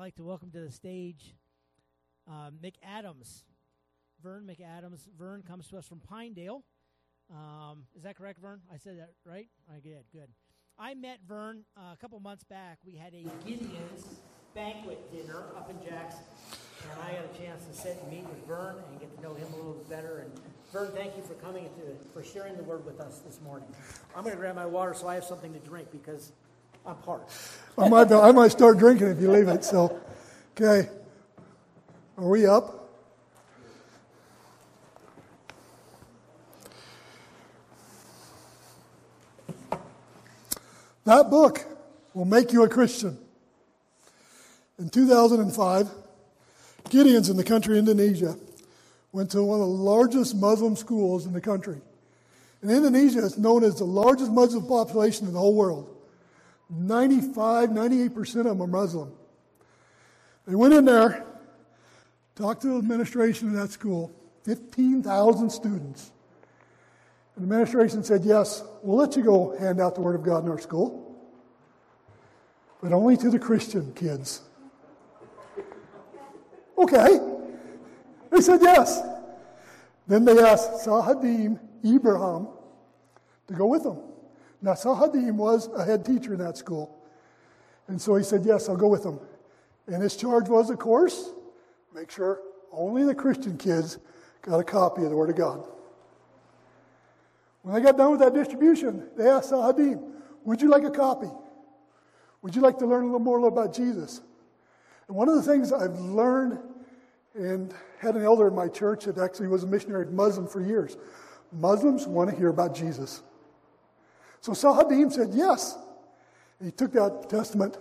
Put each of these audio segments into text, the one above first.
I'd like to welcome to the stage uh, McAdams. Vern McAdams. Vern comes to us from Pinedale. Um, is that correct, Vern? I said that right? I did. Good. I met Vern uh, a couple months back. We had a Gideon's banquet dinner up in Jackson. And I got a chance to sit and meet with Vern and get to know him a little bit better. And Vern, thank you for coming to, for sharing the word with us this morning. I'm going to grab my water so I have something to drink because I'm parched. I might, I might start drinking if you leave it. So, okay. Are we up? That book will make you a Christian. In 2005, Gideons in the country Indonesia went to one of the largest Muslim schools in the country. And Indonesia is known as the largest Muslim population in the whole world. 95, 98% of them are Muslim. They went in there, talked to the administration of that school, 15,000 students. And the administration said, Yes, we'll let you go hand out the Word of God in our school, but only to the Christian kids. Okay. They said yes. Then they asked Sahadim Ibrahim to go with them. Now, Sahadim was a head teacher in that school. And so he said, Yes, I'll go with them. And his charge was, of course, make sure only the Christian kids got a copy of the Word of God. When they got done with that distribution, they asked Sahadim, Would you like a copy? Would you like to learn a little more about Jesus? And one of the things I've learned and had an elder in my church that actually was a missionary Muslim for years. Muslims want to hear about Jesus. So Sahadim said, Yes. And he took that testament,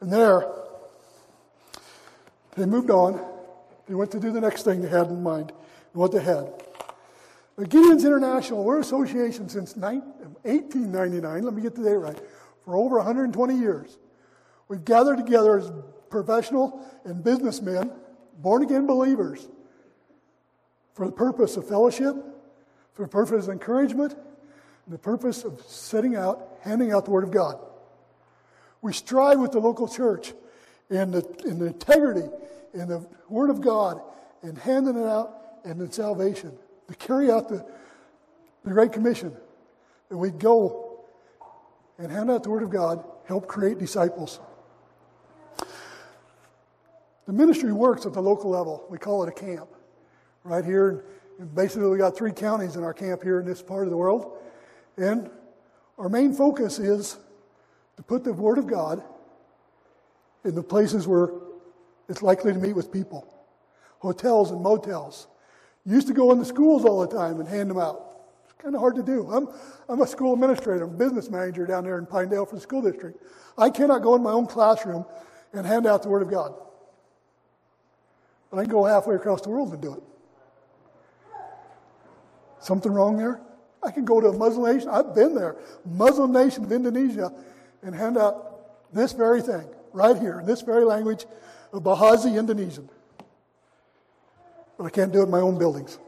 and there, they moved on. They went to do the next thing they had in mind what they had. The Gideons International, we're association since 1899, let me get the date right, for over 120 years. We've gathered together as professional and businessmen, born again believers, for the purpose of fellowship, for the purpose of encouragement, the purpose of setting out, handing out the Word of God. We strive with the local church in the, in the integrity, in the Word of God, and handing it out and in salvation to carry out the, the Great Commission. That we go and hand out the Word of God, help create disciples. The ministry works at the local level. We call it a camp. Right here, and basically, we got three counties in our camp here in this part of the world. And our main focus is to put the Word of God in the places where it's likely to meet with people hotels and motels. Used to go in the schools all the time and hand them out. It's kind of hard to do. I'm, I'm a school administrator, I'm a business manager down there in Pinedale for the school district. I cannot go in my own classroom and hand out the Word of God. But I can go halfway across the world and do it. Something wrong there? I can go to a Muslim nation. I've been there, Muslim nation of Indonesia, and hand out this very thing right here in this very language of Bahasa Indonesian. But I can't do it in my own buildings.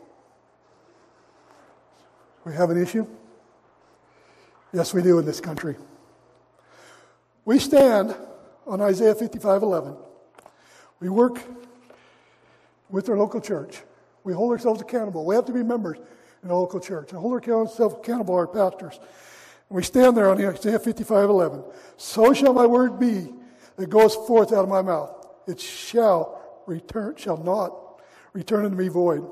We have an issue? Yes, we do in this country. We stand on Isaiah 55:11. We work with our local church. We hold ourselves accountable. We have to be members in a local church and hold ourselves accountable, our pastors. And we stand there on the Isaiah 55 11. So shall my word be that goes forth out of my mouth. It shall return, shall not return unto me void.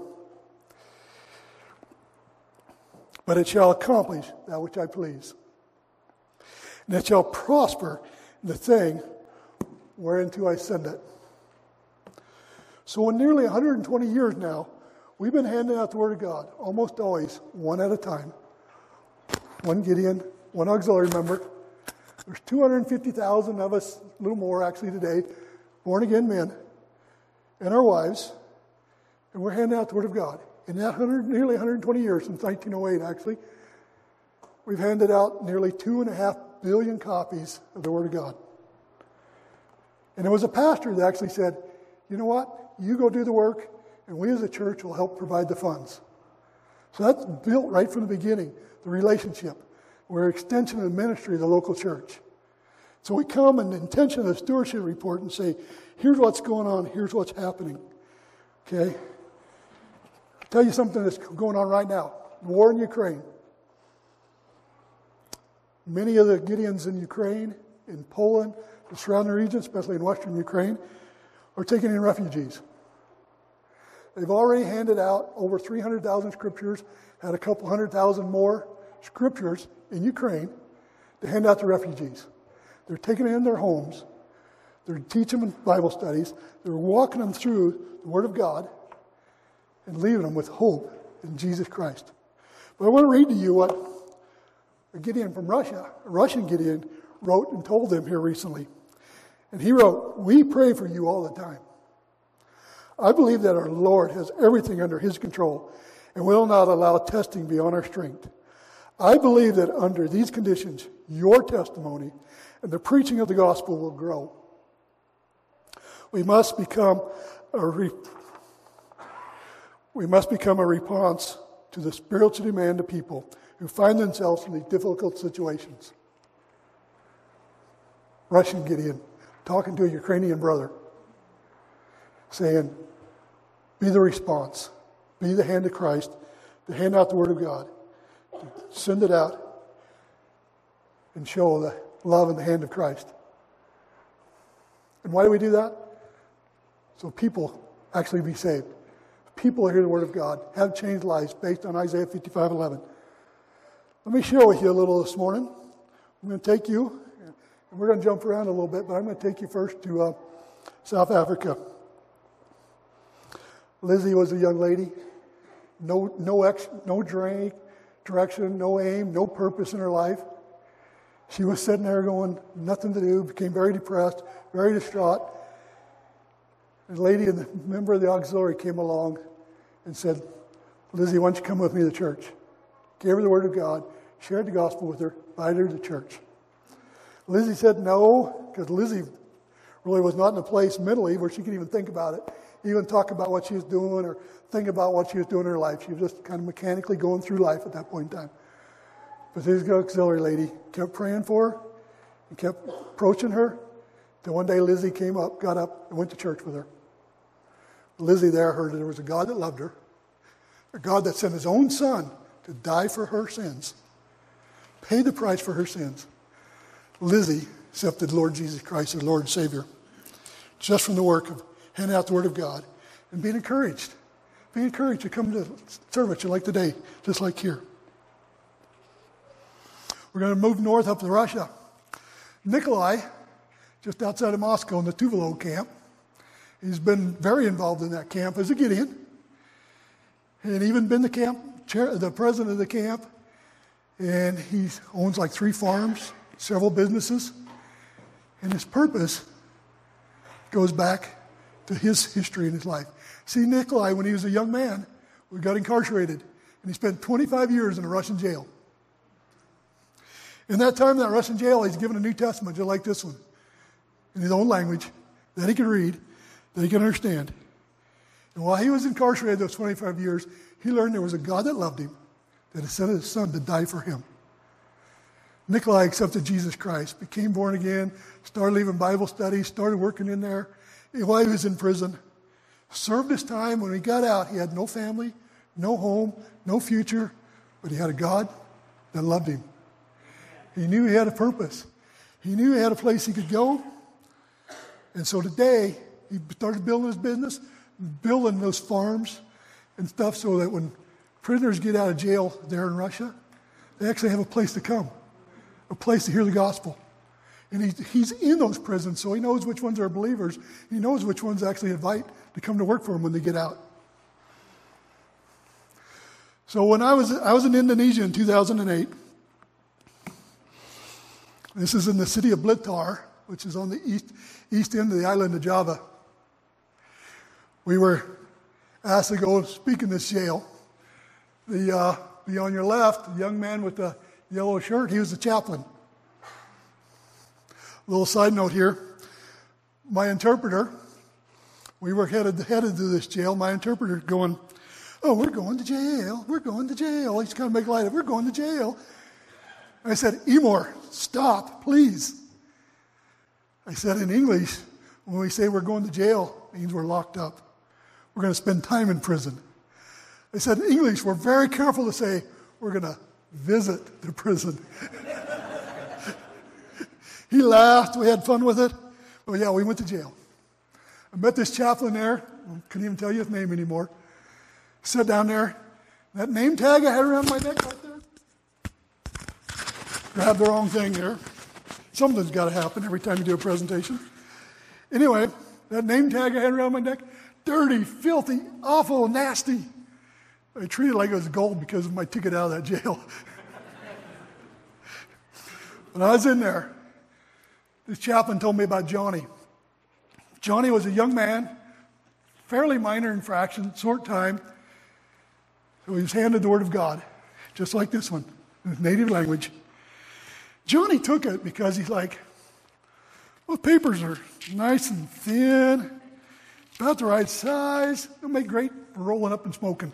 But it shall accomplish that which I please. And it shall prosper in the thing whereunto I send it. So, in nearly 120 years now, we've been handing out the Word of God, almost always one at a time. One Gideon, one auxiliary member. There's 250,000 of us, a little more actually today, born again men, and our wives, and we're handing out the Word of God. In that 100, nearly 120 years, since 1908 actually, we've handed out nearly two and a half billion copies of the Word of God. And there was a pastor that actually said, you know what? You go do the work, and we as a church will help provide the funds. So that's built right from the beginning, the relationship. We're extension of ministry of the local church. So we come and intention of the stewardship report and say, here's what's going on, here's what's happening. Okay? I'll tell you something that's going on right now war in Ukraine. Many of the Gideons in Ukraine, in Poland, the surrounding regions, especially in western Ukraine, are taking in refugees. They've already handed out over 300,000 scriptures, had a couple hundred thousand more scriptures in Ukraine to hand out to refugees. They're taking them in their homes. They're teaching them Bible studies. They're walking them through the Word of God and leaving them with hope in Jesus Christ. But I want to read to you what a Gideon from Russia, a Russian Gideon, wrote and told them here recently. And he wrote, We pray for you all the time. I believe that our Lord has everything under his control and will not allow testing beyond our strength. I believe that under these conditions, your testimony and the preaching of the gospel will grow. We must become a re- we must become a response to the spiritual demand of people who find themselves in these difficult situations. Russian Gideon talking to a Ukrainian brother, saying, Be the response, be the hand of Christ, to hand out the Word of God, send it out, and show the love in the hand of Christ. And why do we do that? So people actually be saved. People hear the Word of God, have changed lives based on Isaiah 55 11. Let me share with you a little this morning. I'm going to take you, and we're going to jump around a little bit, but I'm going to take you first to uh, South Africa. Lizzie was a young lady, no, no, ex, no drink, direction, no aim, no purpose in her life. She was sitting there going, nothing to do, became very depressed, very distraught. A lady, a member of the auxiliary, came along and said, Lizzie, why don't you come with me to church? Gave her the word of God, shared the gospel with her, invited her to church. Lizzie said no, because Lizzie really was not in a place mentally where she could even think about it, even talk about what she was doing or think about what she was doing in her life. She was just kind of mechanically going through life at that point in time. But this auxiliary lady kept praying for her and kept approaching her. Till one day Lizzie came up, got up, and went to church with her. Lizzie there heard that there was a God that loved her, a God that sent his own son to die for her sins, paid the price for her sins. Lizzie accepted Lord Jesus Christ as Lord and Savior just from the work of handing out the Word of God and being encouraged. Be encouraged to come to service like today, just like here. We're going to move north up to Russia. Nikolai, just outside of Moscow in the Tuvalo camp, he's been very involved in that camp as a Gideon. And even been the camp chair, the president of the camp. And he owns like three farms, several businesses. And his purpose goes back to his history in his life. See, Nikolai, when he was a young man, we got incarcerated, and he spent 25 years in a Russian jail. In that time in that Russian jail, he's given a New Testament just like this one, in his own language, that he can read, that he can understand. And while he was incarcerated those 25 years, he learned there was a God that loved him, that had sent his son to die for him. Nikolai accepted Jesus Christ, became born again, started leaving Bible studies, started working in there while he was in prison. Served his time. When he got out, he had no family, no home, no future, but he had a God that loved him. He knew he had a purpose. He knew he had a place he could go. And so today, he started building his business, building those farms and stuff so that when prisoners get out of jail there in Russia, they actually have a place to come, a place to hear the gospel. And he, he's in those prisons, so he knows which ones are believers. He knows which ones actually invite to come to work for him when they get out. So when I was, I was in Indonesia in 2008, this is in the city of Blitar, which is on the east, east end of the island of Java. We were asked to go speak in this jail. The, uh, the on your left, the young man with the yellow shirt, he was the chaplain. Little side note here my interpreter, we were headed, headed to this jail. My interpreter going, Oh, we're going to jail. We're going to jail. He's kind of make light of it. We're going to jail. I said, Emor, stop, please. I said in English, when we say we're going to jail, it means we're locked up. We're going to spend time in prison. I said in English, we're very careful to say we're going to visit the prison. he laughed. We had fun with it. But yeah, we went to jail. I met this chaplain there. I couldn't even tell you his name anymore. Sat down there. That name tag I had around my neck right there. Grabbed the wrong thing there. Something's got to happen every time you do a presentation. Anyway, that name tag I had around my neck, dirty, filthy, awful, nasty. I treated it like it was gold because of my ticket out of that jail. when I was in there, this chaplain told me about Johnny. Johnny was a young man, fairly minor infraction, short time. So he was handed the Word of God, just like this one, in his native language. Johnny took it because he's like, well, papers are nice and thin, about the right size. They'll make great for rolling up and smoking.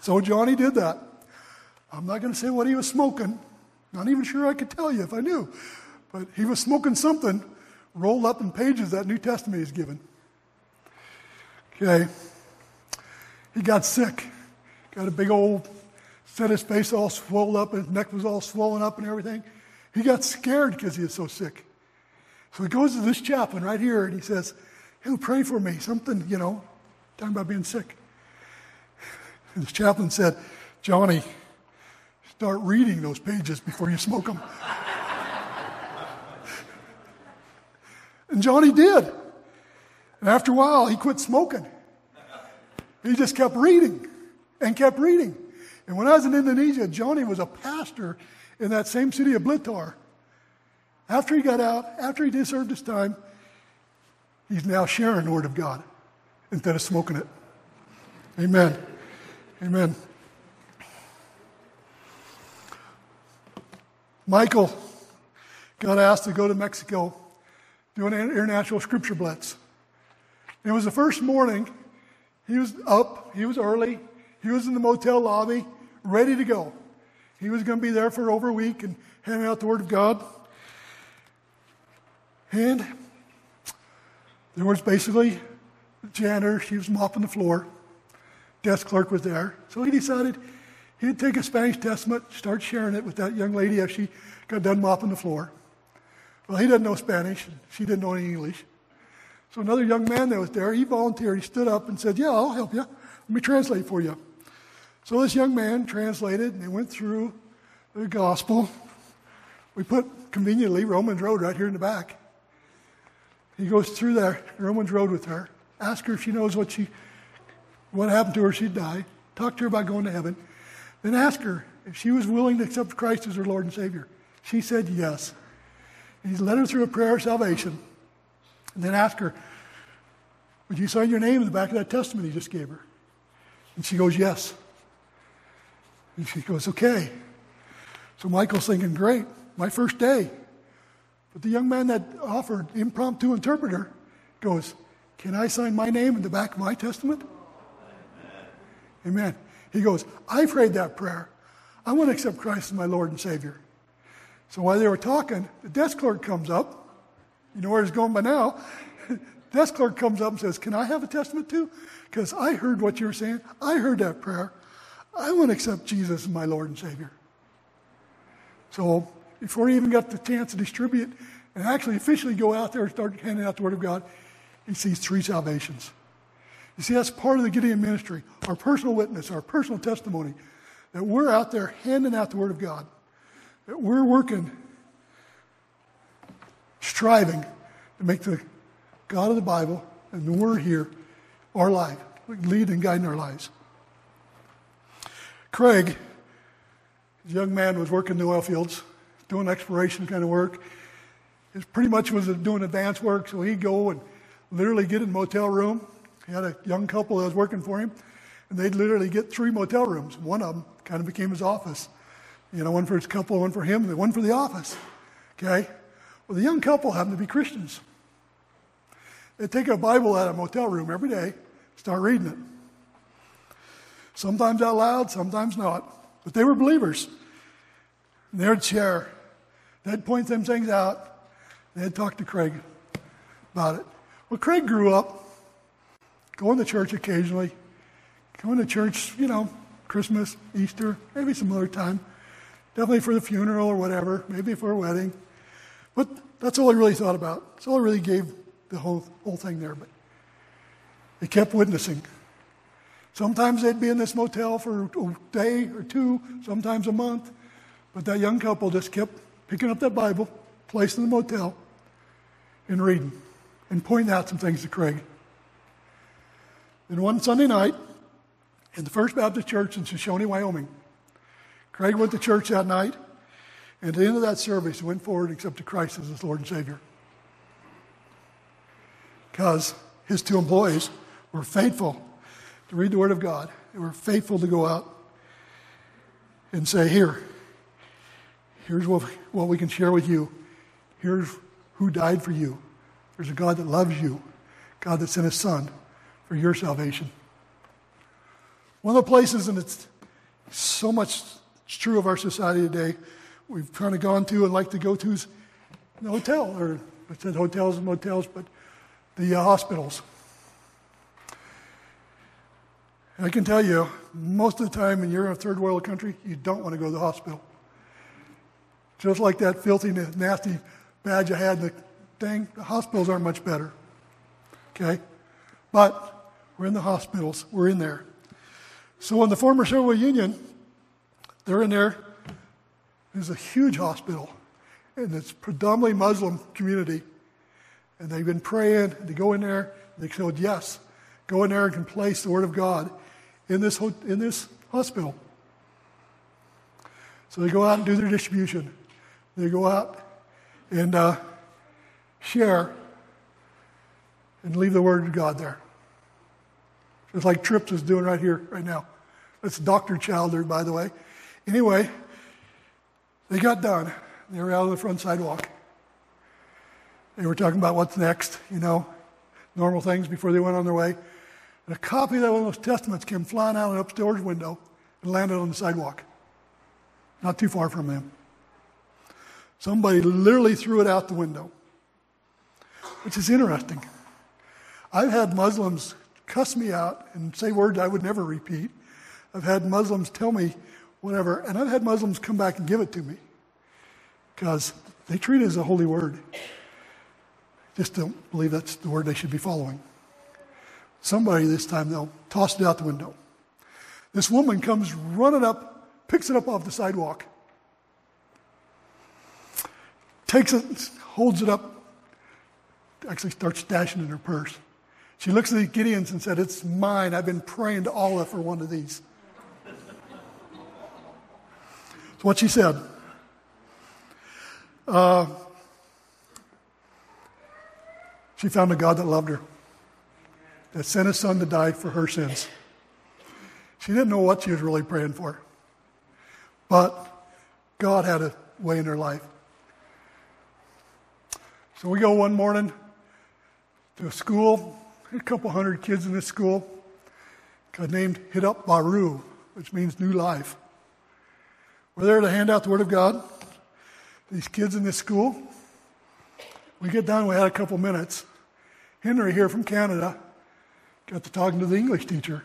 so Johnny did that. I'm not going to say what he was smoking. Not even sure I could tell you if I knew. But he was smoking something rolled up in pages that New Testament is given. Okay. He got sick. Got a big old Set his face all swollen up, and his neck was all swollen up and everything. He got scared because he was so sick. So he goes to this chaplain right here and he says, Hey, pray for me. Something, you know, talking about being sick. And this chaplain said, Johnny, start reading those pages before you smoke them. and Johnny did. And after a while, he quit smoking. He just kept reading and kept reading. And when I was in Indonesia, Johnny was a pastor in that same city of Blitar. After he got out, after he did serve his time, he's now sharing the Word of God instead of smoking it. Amen. Amen. Michael got asked to go to Mexico, do an international scripture blitz. It was the first morning. He was up, he was early, he was in the motel lobby, ready to go. He was going to be there for over a week and handing out the Word of God. And there was basically the janitor, she was mopping the floor. Desk clerk was there. So he decided he'd take a Spanish Testament, start sharing it with that young lady as she got done mopping the floor. Well, he didn't know Spanish, and she didn't know any English. So another young man that was there, he volunteered. He stood up and said, Yeah, I'll help you. Let me translate for you. So this young man translated, and they went through the gospel. We put conveniently Romans Road right here in the back. He goes through there, Romans Road with her, ask her if she knows what she, what happened to her, she'd die. Talk to her about going to heaven. Then ask her if she was willing to accept Christ as her Lord and Savior. She said yes. And he led her through a prayer of salvation. And then asked her, Would you sign your name in the back of that testament he just gave her? And she goes, Yes. And she goes, Okay. So Michael's thinking, Great, my first day. But the young man that offered impromptu interpreter goes, Can I sign my name in the back of my testament? Amen. Amen. He goes, I prayed that prayer. I want to accept Christ as my Lord and Savior. So while they were talking, the desk clerk comes up. You know where he's going by now. desk clerk comes up and says, Can I have a testament too? Because I heard what you were saying. I heard that prayer. I want to accept Jesus as my Lord and Savior. So before he even got the chance to distribute and actually officially go out there and start handing out the Word of God, he sees three salvations. You see, that's part of the Gideon ministry, our personal witness, our personal testimony, that we're out there handing out the Word of God, that we're working, striving to make the God of the Bible and the Word here our life, lead and guide in our lives. Craig, a young man, was working in the oil fields, doing exploration kind of work. He pretty much was doing advanced work, so he'd go and literally get in a motel room. He had a young couple that was working for him, and they'd literally get three motel rooms. One of them kind of became his office. You know, one for his couple, one for him, and one for the office. Okay? Well, the young couple happened to be Christians. They'd take a Bible out of a motel room every day, start reading it. Sometimes out loud, sometimes not. But they were believers. And they would share They'd point them things out. They'd talk to Craig about it. Well, Craig grew up going to church occasionally, going to church, you know, Christmas, Easter, maybe some other time. Definitely for the funeral or whatever, maybe for a wedding. But that's all I really thought about. That's all I really gave the whole, whole thing there. But he kept witnessing. Sometimes they'd be in this motel for a day or two, sometimes a month. But that young couple just kept picking up that Bible, placing in the motel, and reading and pointing out some things to Craig. And one Sunday night, in the First Baptist Church in Shoshone, Wyoming, Craig went to church that night, and at the end of that service, he went forward and accepted Christ as his Lord and Savior. Because his two employees were faithful to read the Word of God. They were faithful to go out and say, Here, here's what, what we can share with you. Here's who died for you. There's a God that loves you, God that sent his Son for your salvation. One of the places, and it's so much it's true of our society today, we've kind of gone to and like to go to is the hotel, or I said hotels and motels, but the uh, hospitals. And I can tell you, most of the time when you're in a third world country, you don't want to go to the hospital. Just like that filthy, nasty badge I had in the thing, the hospitals aren't much better. Okay? But we're in the hospitals, we're in there. So in the former Soviet Union, they're in there. There's a huge hospital, and it's predominantly Muslim community. And they've been praying, they go in there, they said, yes, go in there and can place the Word of God in this, in this hospital. So they go out and do their distribution. They go out and uh, share and leave the Word of God there. It's like Trips is doing right here, right now. That's Dr. Childer, by the way. Anyway, they got done. They were out on the front sidewalk. They were talking about what's next, you know, normal things before they went on their way. And a copy of that one of those testaments came flying out of an upstairs window and landed on the sidewalk, not too far from them. Somebody literally threw it out the window, which is interesting. I've had Muslims cuss me out and say words I would never repeat. I've had Muslims tell me whatever, and I've had Muslims come back and give it to me because they treat it as a holy word. Just don't believe that's the word they should be following. Somebody this time, they'll toss it out the window. This woman comes running up, picks it up off the sidewalk, takes it, holds it up, actually starts stashing in her purse. She looks at the Gideons and said, It's mine. I've been praying to Allah for one of these. That's what she said. Uh, she found a God that loved her, that sent his son to die for her sins. She didn't know what she was really praying for, but God had a way in her life. So we go one morning to a school a couple hundred kids in this school, got named Hidup Baru, which means new life. We're there to hand out the Word of God. These kids in this school. We get done, we had a couple minutes. Henry here from Canada got to talking to the English teacher.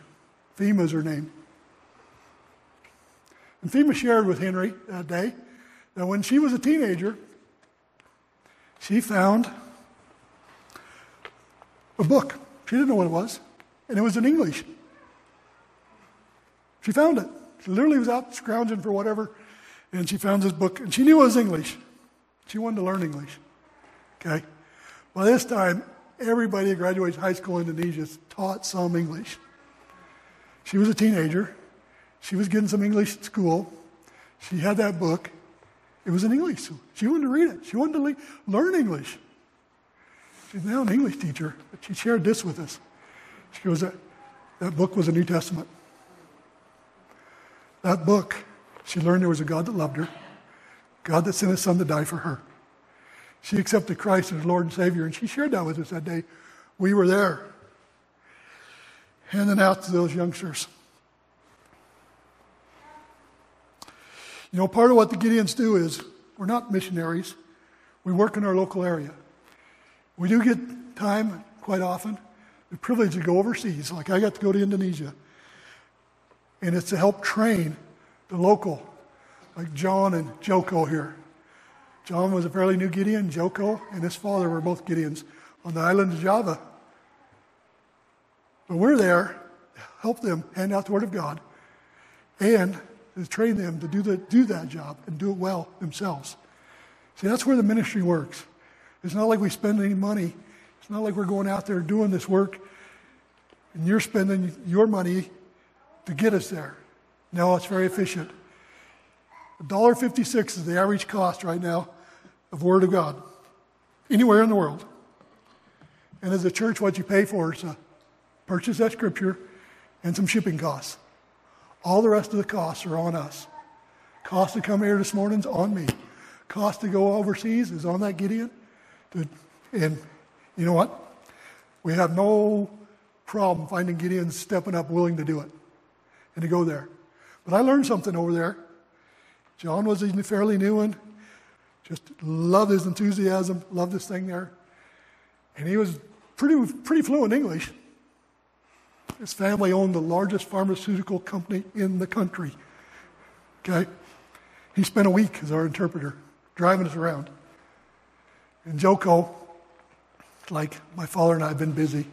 Fima's her name. And Fima shared with Henry that day that when she was a teenager, she found a book she didn't know what it was, and it was in English. She found it. She literally was out scrounging for whatever, and she found this book, and she knew it was English. She wanted to learn English. Okay? By this time, everybody that graduates high school in Indonesia taught some English. She was a teenager. She was getting some English at school. She had that book. It was in English. She wanted to read it. She wanted to le- learn English. She's now an English teacher, but she shared this with us. She goes, that, that book was a New Testament. That book, she learned there was a God that loved her, God that sent his son to die for her. She accepted Christ as Lord and Savior, and she shared that with us that day. We were there, handing out to those youngsters. You know, part of what the Gideons do is We're not missionaries. We work in our local area. We do get time quite often, the privilege to go overseas. Like I got to go to Indonesia. And it's to help train the local, like John and Joko here. John was a fairly new Gideon. Joko and his father were both Gideons on the island of Java. But we're there to help them hand out the Word of God and to train them to do, the, do that job and do it well themselves. See, that's where the ministry works. It's not like we spend any money. It's not like we're going out there doing this work and you're spending your money to get us there. No, it's very efficient. $1.56 is the average cost right now of Word of God anywhere in the world. And as a church, what you pay for is to purchase that scripture and some shipping costs. All the rest of the costs are on us. Cost to come here this morning is on me. Cost to go overseas is on that Gideon. And you know what? We have no problem finding Gideon stepping up willing to do it and to go there. But I learned something over there. John was a fairly new one. Just loved his enthusiasm, loved this thing there. And he was pretty, pretty fluent English. His family owned the largest pharmaceutical company in the country. Okay? He spent a week as our interpreter, driving us around. And Joko, like my father and I have been busy,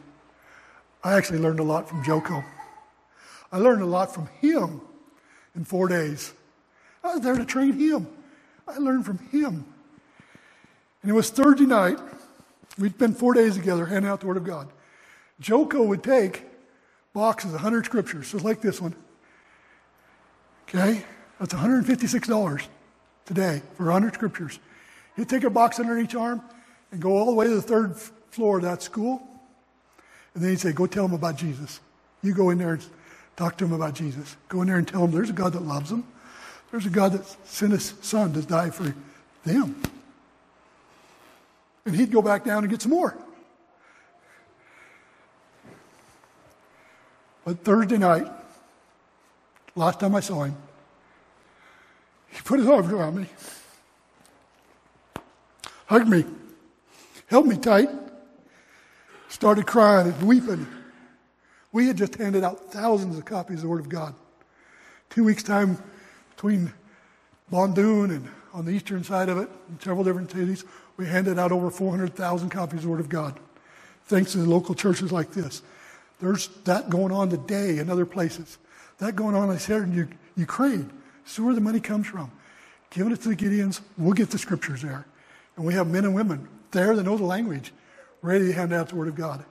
I actually learned a lot from Joko. I learned a lot from him in four days. I was there to train him. I learned from him. And it was Thursday night. We'd spent four days together handing out the Word of God. Joko would take boxes, 100 scriptures, just like this one. Okay? That's $156 today for 100 scriptures. He'd take a box under each arm and go all the way to the third floor of that school. And then he'd say, Go tell them about Jesus. You go in there and talk to them about Jesus. Go in there and tell them there's a God that loves them. There's a God that sent his son to die for them. And he'd go back down and get some more. But Thursday night, last time I saw him, he put his arms around me, hugged me, held me tight, started crying and weeping. We had just handed out thousands of copies of the Word of God. Two weeks' time between Bandung and on the eastern side of it, in several different cities, we handed out over 400,000 copies of the Word of God. Thanks to the local churches like this. There's that going on today in other places. That going on, I said, in Ukraine. This is where the money comes from. Giving it to the Gideons, we'll get the scriptures there. And we have men and women there that know the language, ready to hand out the Word of God.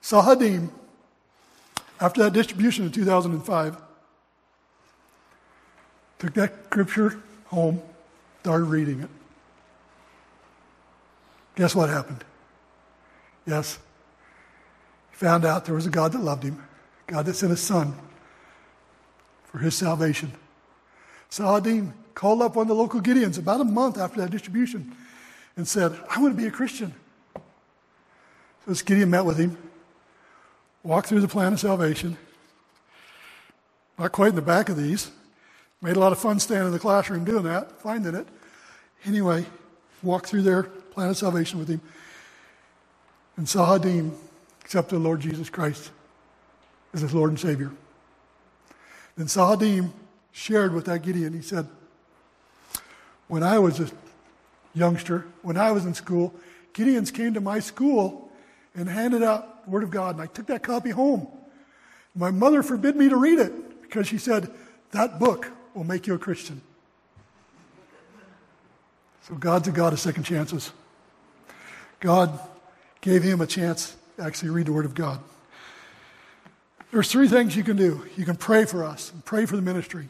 Sahadim, after that distribution in 2005, took that scripture home, started reading it. Guess what happened? Yes, he found out there was a God that loved him, God that sent his son for his salvation. Sahadim called up one of the local Gideons about a month after that distribution and said, I want to be a Christian. So this Gideon met with him, walked through the plan of salvation. Not quite in the back of these. Made a lot of fun standing in the classroom doing that, finding it. Anyway, walked through their plan of salvation with him. And Sahadim accepted the Lord Jesus Christ as his Lord and Savior. Then Sahadim shared with that Gideon, he said, When I was a youngster, when I was in school, Gideons came to my school and handed out the Word of God, and I took that copy home. My mother forbid me to read it because she said, That book will make you a Christian. So God's a God of second chances. God gave him a chance to actually read the Word of God. There's three things you can do. You can pray for us and pray for the ministry.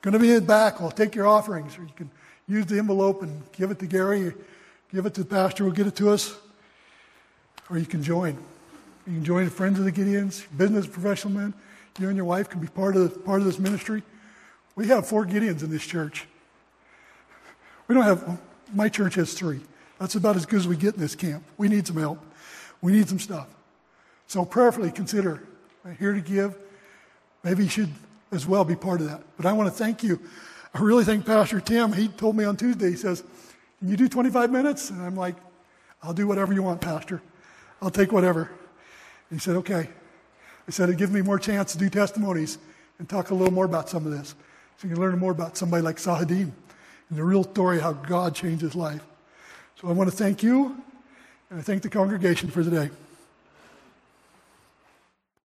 Going to be in the back. I'll take your offerings, or you can use the envelope and give it to Gary, give it to the pastor, will get it to us, or you can join. You can join the Friends of the Gideons, business professional men. You and your wife can be part of part of this ministry. We have four Gideons in this church. We don't have. My church has three. That's about as good as we get in this camp. We need some help. We need some stuff. So prayerfully consider I'm here to give. Maybe you should as well be part of that. But I want to thank you. I really thank Pastor Tim. He told me on Tuesday, he says, Can you do 25 minutes? And I'm like, I'll do whatever you want, Pastor. I'll take whatever. And he said, Okay. I said, It gives me more chance to do testimonies and talk a little more about some of this. So you can learn more about somebody like Sahadim and the real story how God changed his life. So I want to thank you, and I thank the congregation for today.